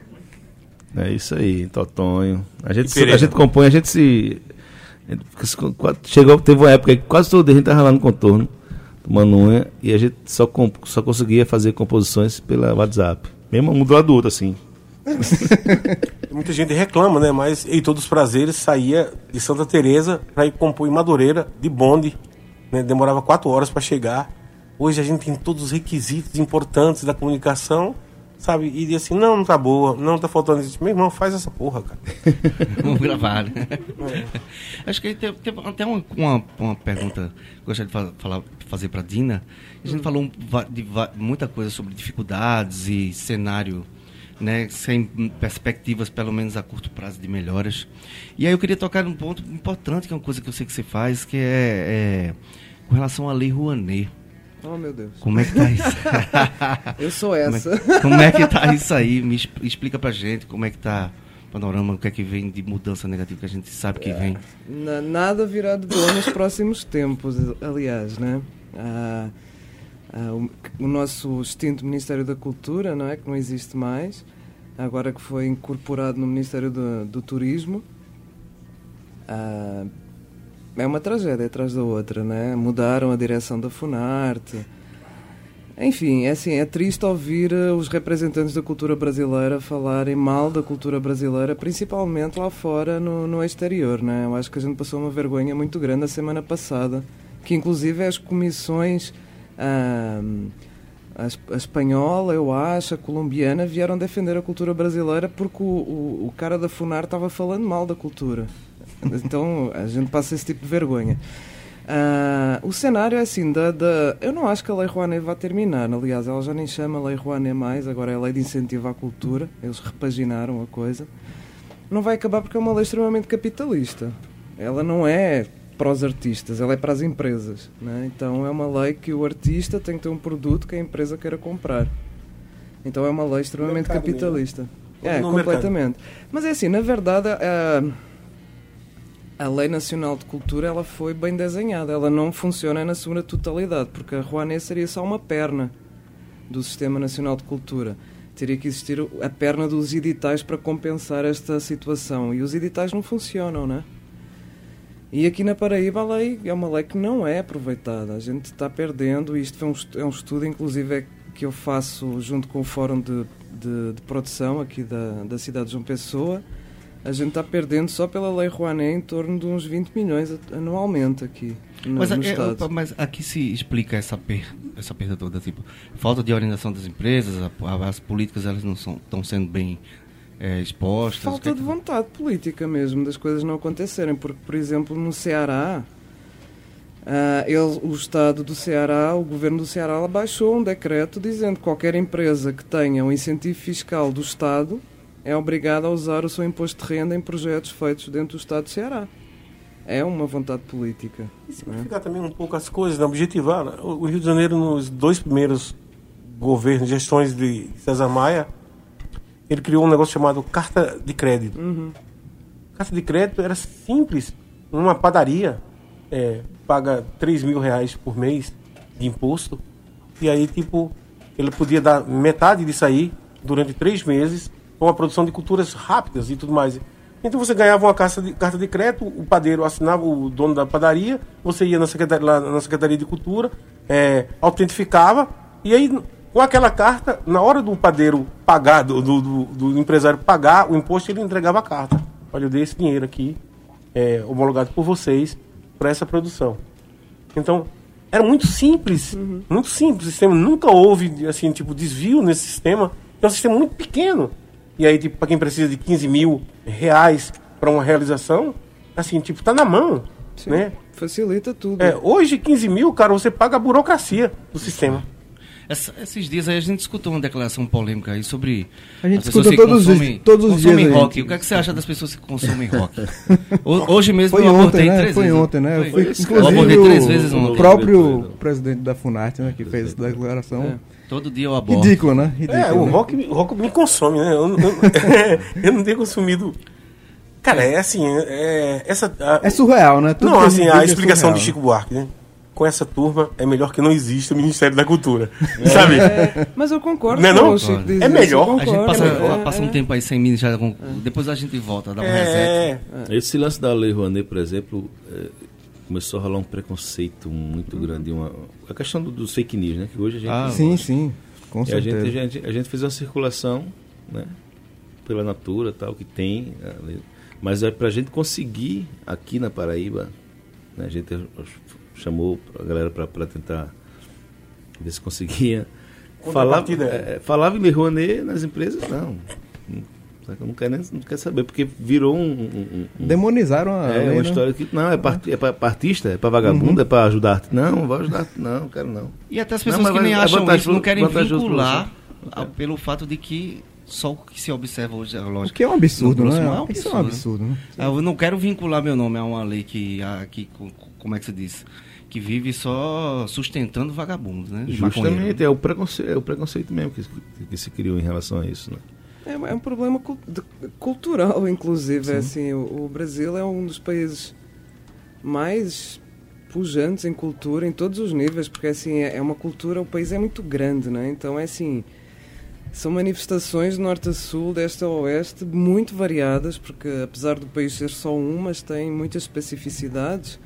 É isso aí, Totonho. A gente, E Pereira? a gente compõe, a gente se. a gente fica se- Chegou, teve uma época que quase todo dia a gente tava lá no contorno, tomando unha, e a gente só, comp- só conseguia fazer composições pela WhatsApp. Mesmo um do adulto, assim. Muita gente reclama, né? Mas Heitor dos Prazeres saía de Santa Teresa para ir compor em Madureira de bonde. né? Demorava quatro horas para chegar. Hoje a gente tem todos os requisitos importantes da comunicação, sabe? E diz assim, não, não tá boa, não tá faltando isso. Meu irmão, faz essa porra, cara. Vamos gravar, né? Acho que tem, tem até uma, uma, uma pergunta que eu gostaria de fa- falar, fazer para Dina. A gente falou um va- de va- muita coisa sobre dificuldades e cenário, né, sem perspectivas, pelo menos a curto prazo, de melhoras. E aí eu queria tocar num ponto importante, que é uma coisa que eu sei que você faz, que é, é com relação à Lei Rouanet. Oh, meu Deus. Como é que tá isso? Eu sou Como é- essa. Como é que tá isso aí? Me expl- explica pra gente como é que tá o panorama, o que é que vem de mudança negativa que a gente sabe que vem. Na- nada virá de bom nos próximos tempos, aliás, né? Ah, ah, o, o nosso extinto Ministério da Cultura, não é? Que não existe mais, agora que foi incorporado no Ministério do, do Turismo. Ah, é uma tragédia atrás da outra, né? Mudaram a direção da Funarte. Enfim, é assim, é triste ouvir eh, os representantes da cultura brasileira falarem mal da cultura brasileira, principalmente lá fora, no, no exterior, né? Eu acho que a gente passou uma vergonha muito grande a semana passada, que inclusive as comissões, ah, a, es- a espanhola, eu acho, a colombiana, vieram defender a cultura brasileira porque o, o, o cara da FUNAR estava falando mal da cultura. Então a gente passa esse tipo de vergonha. Ah, o cenário é assim, da, da- eu não acho que a Lei Rouanet vá terminar, aliás, ela já nem chama Lei Rouanet mais, agora é a Lei de Incentivo à Cultura, eles repaginaram a coisa. não vai acabar porque é uma lei extremamente capitalista. Ela não é para os artistas, ela é para as empresas. Né? Então é uma lei que o artista tem que ter um produto que a empresa queira comprar. Então é uma lei extremamente Mercado capitalista. É, no completamente. Mas é assim, na verdade, a, a Lei Nacional de Cultura ela foi bem desenhada. Ela não funciona na sua totalidade, porque a Rouanet seria só uma perna do Sistema Nacional de Cultura. Teria que existir a perna dos editais para compensar esta situação. E os editais não funcionam, né? E aqui na Paraíba a lei é uma lei que não é aproveitada. A gente está perdendo, e isto é um, estu- estudo, inclusive, é que eu faço junto com o Fórum de, de, de Produção aqui da, da cidade de João Pessoa. A gente está perdendo só pela lei Rouanet em torno de uns 20 milhões anualmente aqui no, Mas, no é, mas aqui se explica essa, per, essa perda toda, tipo, falta de orientação das empresas, as políticas elas não estão sendo bem é, expostas. Falta é de vontade política mesmo das coisas não acontecerem, porque, por exemplo, no Ceará, ah, ele- o Estado do Ceará, o governo do Ceará, baixou um decreto dizendo que qualquer empresa que tenha um incentivo fiscal do Estado é obrigada a usar o seu imposto de renda em projetos feitos dentro do Estado do Ceará. É uma vontade política. E né? simplificar também um pouco as coisas, né? objetivar. né? O Rio de Janeiro, nos dois primeiros governos, gestões de César Maia, ele criou um negócio chamado carta de crédito. Uhum. Carta de crédito era simples. Uma padaria é, paga 3 mil reais por mês de imposto. E aí, tipo, ele podia dar metade disso aí durante três meses com a produção de culturas rápidas e tudo mais. Então você ganhava uma carta de, carta de crédito, o padeiro assinava, o dono da padaria, você ia na secretaria, lá na Secretaria de Cultura, é, autentificava, e aí com aquela carta, na hora do padeiro pagar, do, do, do- empresário pagar o imposto, ele entregava a carta. Olha, eu dei esse dinheiro aqui, é, homologado por vocês, para essa produção. Então, era muito simples, muito simples o sistema. Nunca houve, assim, tipo, desvio nesse sistema. É um sistema muito pequeno. E aí, tipo, para quem precisa de 15 mil reais para uma realização, assim, tipo, tá na mão, Sim, né? Facilita tudo. É, hoje, 15 mil, cara, você paga a burocracia do sistema. Essa- esses dias aí a gente escutou uma declaração polêmica aí sobre A gente escuta todos os- consomem, todos os dias rock. O que, é que você acha das pessoas que consomem rock? Ho- Hoje mesmo Foi eu ontem, abordei né? três Foi vezes. ontem, né? Foi. Foi, Eu inclusive, abordei três o, vezes o ontem. próprio presidente da Funarte, né, que fez essa declaração. É. Todo dia eu abordo. Ridículo, né? Ridículo, É, o né? rock, o rock me consome, né? Eu, não- eu, eu não tenho consumido. Cara, é assim, é, essa. a- É surreal, né? Tudo não, assim, a é explicação surreal. de Chico Buarque, né? Com essa turma é melhor que não exista o Ministério da Cultura. Sabe? É, mas eu concordo Não é com não? o Chico diz É melhor. A gente passa, é, passa um é. tempo aí sem ministério, com- depois a gente volta, dá um reset. É, Esse lance da Lei Rouanet, por exemplo, é, começou a rolar um preconceito muito grande. Uma, a questão do, dos fake news, né? Que hoje a gente. Ah, Sim, sim. Com E a certeza. gente, a, gente, a gente fez uma circulação, né? Pela Natura tal, que tem. a lei. Mas é pra gente conseguir aqui na Paraíba, né? A gente chamou a galera pra tentar ver se conseguia. Falava, Contrapartida, é, falava em Rouanet nas empresas, não. Não, não quer nem não quer saber, porque virou um. um- um- Demonizaram a é lei, uma né? história que. Não, é, part, é pra, pra artista, é pra vagabundo, é pra ajudar. arte. Não, vai ajudar. arte, Não, quero não. E até as Não, pessoas mas que nem é acham vantagem isso não querem vincular a- pelo fato de que só o que se observa hoje é O lógico. que é um absurdo, grosso né? é um Isso é um absurdo, absurdo, né? Ah, Eu não quero vincular meu nome a uma lei que, a, que co- como é que se diz? Que vive só sustentando vagabundos, né? Justamente, é o preconceito, é o preconceito mesmo que, que se criou em relação a isso, né? É, é um problema de- cultural, inclusive. É assim, o, o Brasil é um dos países mais pujantes em cultura em todos os níveis, porque assim é é uma cultura, o país é muito grande, né? Então é assim, são manifestações de norte a sul, de este a oeste, muito variadas, porque apesar do país ser só um, mas tem muitas especificidades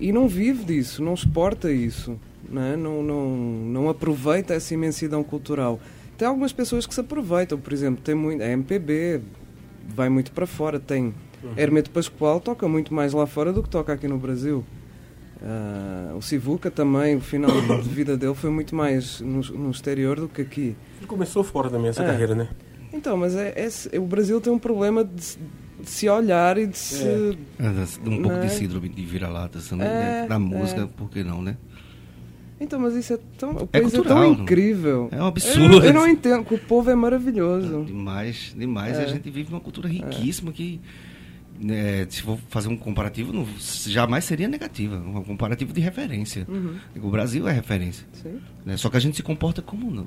e não vive disso, não exporta isso, né? não, não, não aproveita essa imensidão cultural. Tem algumas pessoas que se aproveitam, por exemplo, tem muito, a MPB vai muito para fora, tem Hermeto Pascoal toca muito mais lá fora do que toca aqui no Brasil. Ah, o Sivuca também, o final de vida dele foi muito mais no, no exterior do que aqui. ele começou fora também essa É. carreira, né? Então, mas é, é- o Brasil tem um problema de, de se olhar e de se. É, Um pouco Né? de síndrome de vira-lata, assim, É, né? da é. música, por que não, né? Então, mas isso é tão. O país é, cultural, tão incrível. é um absurdo. Eu, eu não entendo, que o povo é maravilhoso. Demais, demais. É. A gente vive numa cultura riquíssima que, né, se for fazer um comparativo, não, jamais seria negativa. Um comparativo de referência. Uhum. O Brasil é referência. Né? Só que a gente se comporta como não.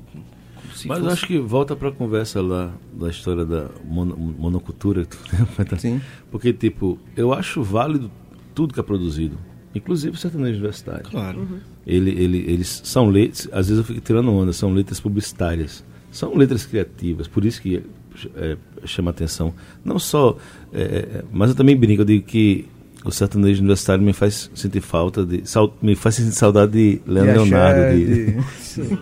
Se Mas eu fosse- acho que volta pra conversa lá da história da mono- monocultura. tu lembra? Sim. Porque, tipo, eu acho válido tudo que é produzido. Inclusive o sertanejo universitário. Claro. Uhum. Ele, ele, eles são letras, às vezes eu fico tirando onda, são letras publicitárias. São letras criativas, por isso que é, chama atenção. Não só, é, é, mas eu também brinco, eu digo que o sertanejo universitário me faz sentir falta de. sal- me faz sentir saudade de Leandro De Leonardo, de- de- Sim.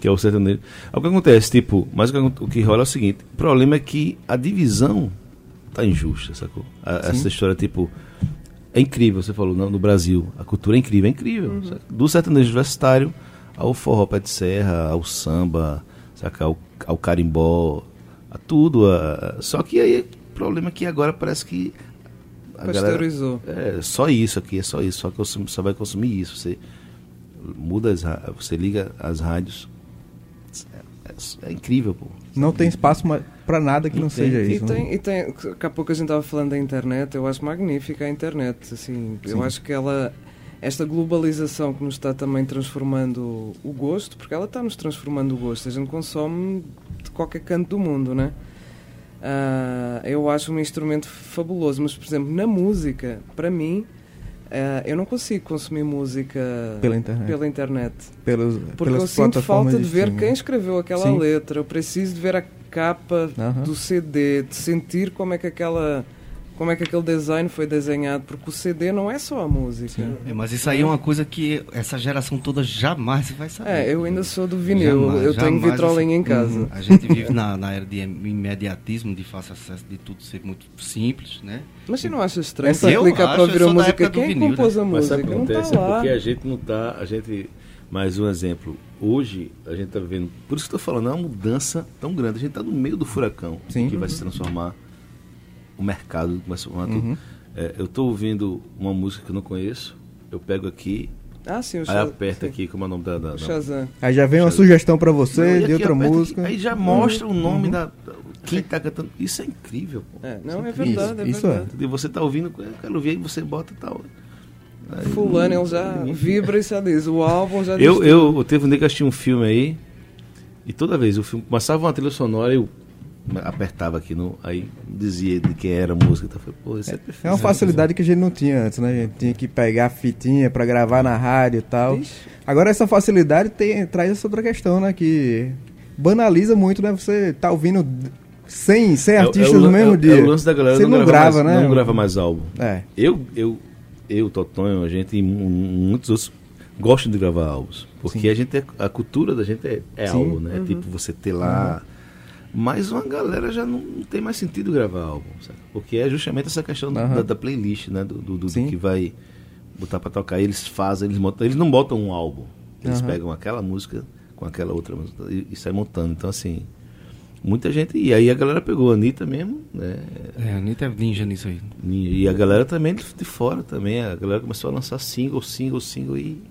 Que é o sertanejo. O que acontece, tipo, mas o que, rola é o seguinte: o problema é que a divisão tá injusta, sacou? A- essa história, tipo, é incrível, você falou, não, no Brasil, a cultura é incrível, é incrível. saca? Do sertanejo universitário ao forró pé de serra, ao samba, saca? Ao, ao carimbó, a tudo. a- só que aí o problema é que agora parece que. a galera- Pasteurizou. é só isso aqui, é só isso, só que você só vai consumir isso. Você muda as, você liga as rádios. É, é- é incrível, pô. Não tem espaço pra nada que não, Não tem. seja E isso. né? tem, e tem, daqui a pouco a gente estava falando da internet, eu acho magnífica a internet, assim, eu Sim. acho que ela, esta globalização que nos está também transformando o gosto, porque ela está nos transformando o gosto, a gente consome de qualquer canto do mundo, né? Ah, eu acho um instrumento fabuloso, mas por exemplo, na música, para mim, ah, eu não consigo consumir música Pela internet. pela internet. Pelos, Porque eu sinto falta de ver quem escreveu aquela Sim. letra. Eu preciso de ver a capa Aham. do CD, de sentir como é que aquela como é que aquele design foi desenhado, porque o CD não é só a música. É, mas isso aí é uma coisa que essa geração toda jamais vai saber. É, eu ainda sou do vinil, Jamais, eu tenho jamais vitrolinha em casa. Uhum. A gente vive na, na era de imediatismo, de fácil acesso, de tudo ser muito simples, né? Mas você não acha estranho Essa- clicar para ouvir a música? Quem vinil, compôs né? a Mas música? o que Não acontece? está É lá. porque a gente não tá. A gente. Mais um exemplo. Hoje, a gente tá vendo. Por isso que eu tô falando, é uma mudança tão grande. A gente tá no meio do furacão Sim. que vai Uhum. se transformar o mercado, se transformar Uhum. É, eu tô ouvindo uma música que eu não conheço, eu pego aqui, Ah, sim, o aí Shaz- aperta sim. aqui, como é o nome da. da, Shazam. Aí já vem uma sugestão pra você Não, de outra música. aqui, aí já mostra o nome Uhum. da. Quem tá cantando. Isso é incrível, pô. É, não, é incrível. verdade, é Isso- isso é. verdade. E você tá ouvindo, eu quero ouvir, aí você bota e tal. Aí- Fulano, ele já vibra e já diz, o álbum já diz Eu, eu, eu teve um dia que eu assisti um filme aí, e toda vez o filme começava uma trilha sonora, eu apertava aqui no. Aí dizia de quem era a música. Então, falei, pô, isso é, perfeito. É uma facilidade que a gente não tinha antes, né? A gente tinha que pegar a fitinha pra gravar na rádio e tal. Ixi. Agora essa facilidade tem, traz essa outra questão, né? Que banaliza muito, né? Você tá ouvindo 100, 100 É o- artistas é o, no mesmo é, dia. É o lance da galera Você não, não grava, grava, mais, né? não grava mais álbum. É. Eu, eu, eu, Totonho, a gente e mu- muitos outros gostam de gravar álbuns. Porque Sim. a gente é, a cultura da gente é, é álbum, né? Tipo, você ter lá. Mas uma galera já não, tem mais sentido gravar álbum, sabe? Porque é justamente essa questão Aham. da, da playlist, né? Do, do, do- do que vai botar pra tocar. Eles fazem, eles montam, eles não botam um álbum. Eles Aham. pegam aquela música com aquela outra música e, e saem montando. Então, assim, muita gente. E aí a galera pegou a Anitta mesmo, né? É, a Anitta é ninja nisso aí. E a galera também de fora também. A galera começou a lançar single, single, single e.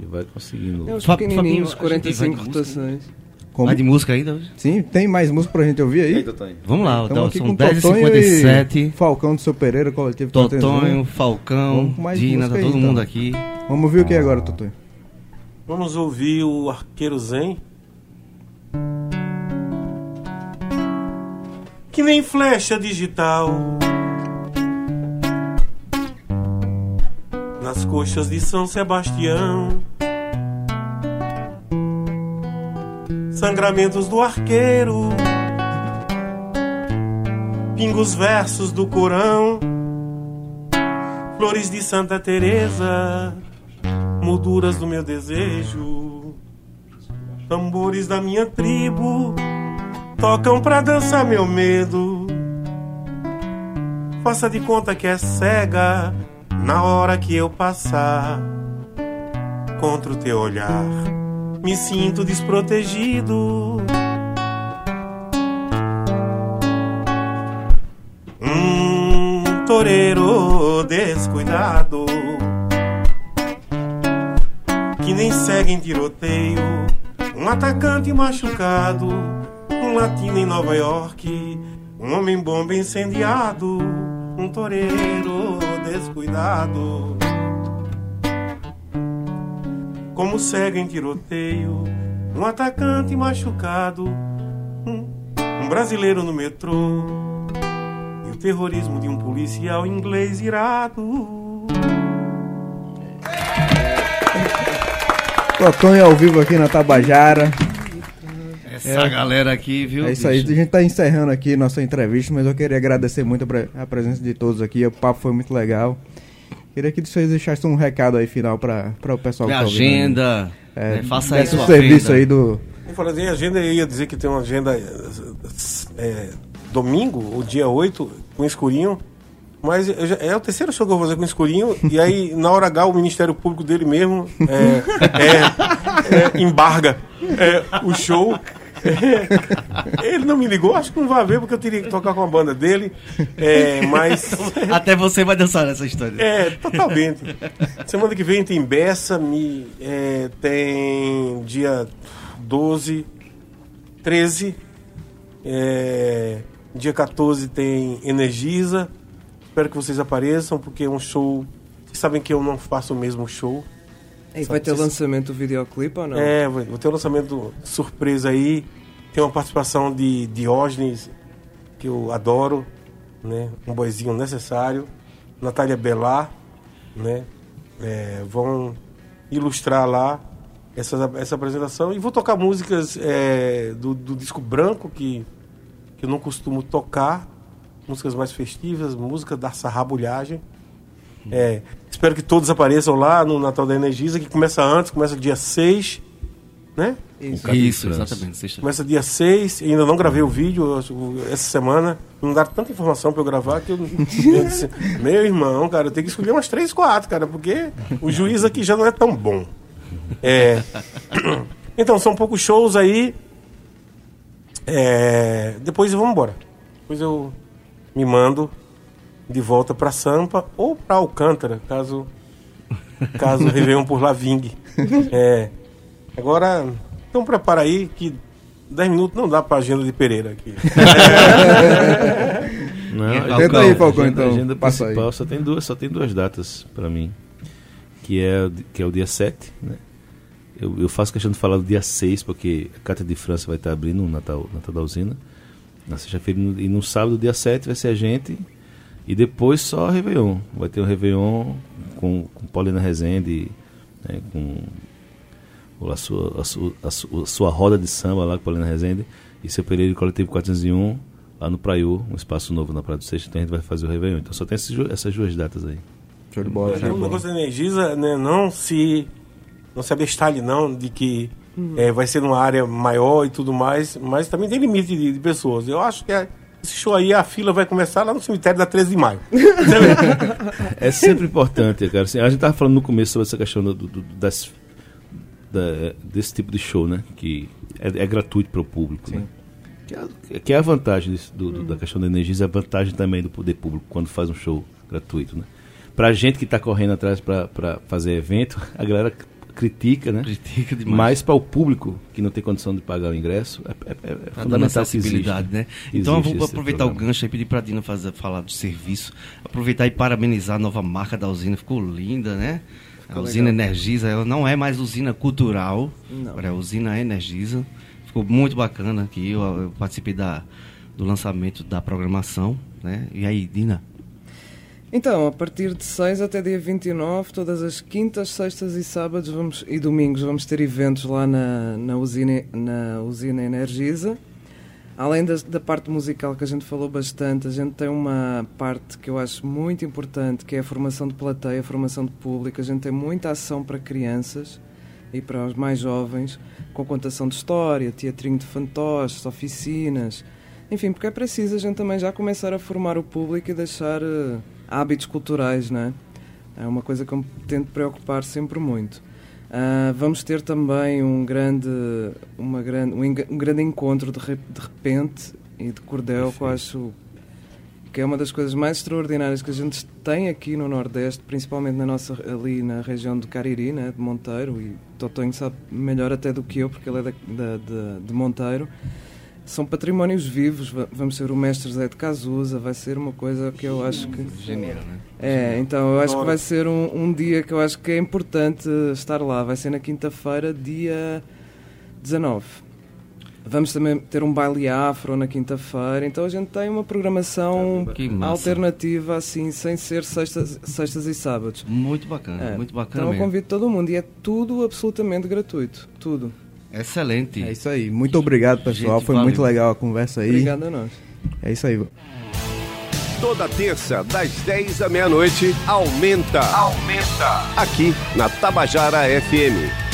E vai conseguindo. É os pequenininhos, Fabinho, a gente vai 45 de música, rotações. Como? Vai de música ainda hoje? Sim, tem mais música pra gente ouvir aí? Vamos lá, Estamos então, aqui são com Totonho 10h57. e Falcão do Seu Pereira, coletivo Totonho, 301. Falcão, mais Dina, música tá aí, todo então. mundo aqui. Vamos ouvir o que agora, Totonho? Vamos ouvir o Arqueiro Zen. Que nem flecha digital. Nas coxas de São Sebastião. Sangramentos do arqueiro. Pingos versos do Corão. Flores de Santa Teresa molduras do meu desejo. Tambores da minha tribo tocam pra dançar meu medo. Faça de conta que é cega na hora que eu passar contra o teu olhar. Me sinto desprotegido. Um toureiro descuidado que Ordem segue em tiroteio. Um atacante machucado. Um latino em Nova York. Um homem bomba incendiado. Um toureiro descuidado. Como segue em tiroteio. Um atacante machucado. Um, um brasileiro no metrô. E o terrorismo de um policial inglês irado. Totonho ao vivo aqui na Tabajara. Essa galera aqui, viu? É isso aí, a gente tá encerrando aqui nossa entrevista, mas eu queria agradecer muito a presença de todos aqui, o papo foi muito legal. Queria que vocês deixassem um recado aí final para o pessoal Minha que tá agenda. É, né? Faça aí sua serviço venda. aí do. Eu falei assim, agenda, eu ia dizer que tem uma agenda é, domingo, o dia 8, com escurinho. Mas eu já- é o terceiro show que eu vou fazer com escurinho. e aí, na hora H, o Ministério Público dele mesmo é, é, é, embarga é, o show. Ele não me ligou, acho que não vai ver, porque eu teria que tocar com a banda dele. É, mas. Até você vai dançar nessa história. É, totalmente. Semana que vem tem Bessa, me, é, tem dia 12, 13, é, dia 14 tem Energisa. Espero que vocês apareçam, porque é um show. Vocês sabem que eu não faço o mesmo show. E vai ter lançamento do videoclipe ou não? É, vai vai ter um lançamento surpresa aí. Tem uma participação de Diógenes, que eu adoro, né? Um boizinho necessário. Natália Belar, né? É, vão ilustrar lá essa, essa apresentação. E vou tocar músicas é, do, do disco branco, que, que eu não costumo tocar. Músicas mais festivas, música da sarrabulhagem. É, espero que todos apareçam lá no Natal da Energisa, que começa antes, começa dia 6, né? Isso. Isso, exatamente. Começa dia 6, ainda não gravei o vídeo essa semana. Não dá tanta informação pra eu gravar que eu, eu disse, meu irmão, cara, eu tenho que escolher umas 3, 4, cara, porque o juiz aqui já não é tão bom. É, então, são poucos shows aí. É, depois vamos embora. Depois eu me mando de volta pra Sampa ou pra Alcântara, caso caso o Réveillon por lá vingue. É, agora, então prepara aí que 10 minutos não dá pra agenda de Pereira aqui. Não, Tenta a aí, agenda- Falcão, agenda- então. A agenda Passa aí. principal só tem duas, só tem duas datas para mim. Que é, que é o dia 7, né? Eu, eu faço questão de falar do dia 6, porque a Carta de França vai estar abrindo o Natal, Natal da Usina. Na sexta-feira e no- e no sábado, dia 7, vai ser a gente. E depois só Réveillon. Vai ter um Réveillon com, com Paulina Rezende, né, com o- a sua, a, sua, a, sua, a sua roda de samba lá com Paulina Rezende. E seu Pereira e Coletivo 401 lá no Praiô, um espaço novo na Praia do Seixo. Então a gente vai fazer o Réveillon. Então só tem esses essas duas datas aí. Show de bola, show de bola. negócio da Energisa, né, não se não se abestalhe não de que é, vai ser numa área maior e tudo mais, mas também tem limite de, de pessoas. Eu acho que é- esse show aí, a fila vai começar lá no cemitério da 13 de maio. É sempre importante, cara. Assim, a gente tava falando no começo sobre essa questão do, do- das, da- desse tipo de show, né? Que é, é gratuito para o público, né? Que é, que é a vantagem disso, do- do- da questão da energia, é a vantagem também do poder público quando faz um show gratuito, né? Pra gente que tá correndo atrás para fazer evento, a galera critica, né? Critica demais. Mas para o público que não tem condição de pagar o ingresso, é, é- é Tá fundamental que exista. né? Então eu vou aproveitar o gancho e pedir pra Dina fazer, falar do serviço. Aproveitar e parabenizar a nova marca da usina. Ficou linda, né? a usina Energisa, ela não é mais usina cultural, Não. agora é a usina Energisa. Ficou muito bacana aqui. Eu, eu participei da, do lançamento da programação, né? E aí, Dina? Então, a partir de 6 até dia 29, todas as quintas, sextas e sábados vamos, e domingos vamos ter eventos lá na, na, usina, na usina Energisa. Além das- da, parte musical que a gente falou bastante, a gente tem uma parte que eu acho muito importante, que é a formação de plateia, a formação de público. A gente tem muita ação para crianças e para os mais jovens, com contação de história, teatrinho de fantoches, oficinas. Enfim, porque é preciso a gente também já começar a formar o público e deixar eh, hábitos culturais, não é? É uma coisa que eu me tento preocupar sempre muito. Ah, vamos ter também um grande, uma grande, um, um grande encontro de, de repente e de cordel que eu acho que é uma das coisas mais extraordinárias que a gente tem aqui no Nordeste, principalmente na nossa, ali na região de Cariri, né, de Monteiro, e Totonho sabe melhor até do que eu, porque ele é da, da- de, de Monteiro. São patrimónios vivos, va- vamos ser o mestre Zé de Casusa, vai ser uma coisa que eu acho que... Genial, né? É, então eu acho que vai ser um, um dia que eu acho que é importante estar lá. Vai ser na quinta-feira, dia 19. Vamos também ter um baile afro na quinta-feira, então a gente tem uma programação massa. alternativa assim, sem ser sextas, sextas e sábados. Muito bacana, É, muito bacana Então eu convido todo mundo e é tudo absolutamente gratuito, tudo. Excelente. É isso aí. Muito obrigado, pessoal. Gente, Foi valeu. muito legal a conversa aí. Obrigado a nós. É isso aí. Toda terça, das 10 à meia-noite, aumenta. Aumenta. Aqui na Tabajara FM.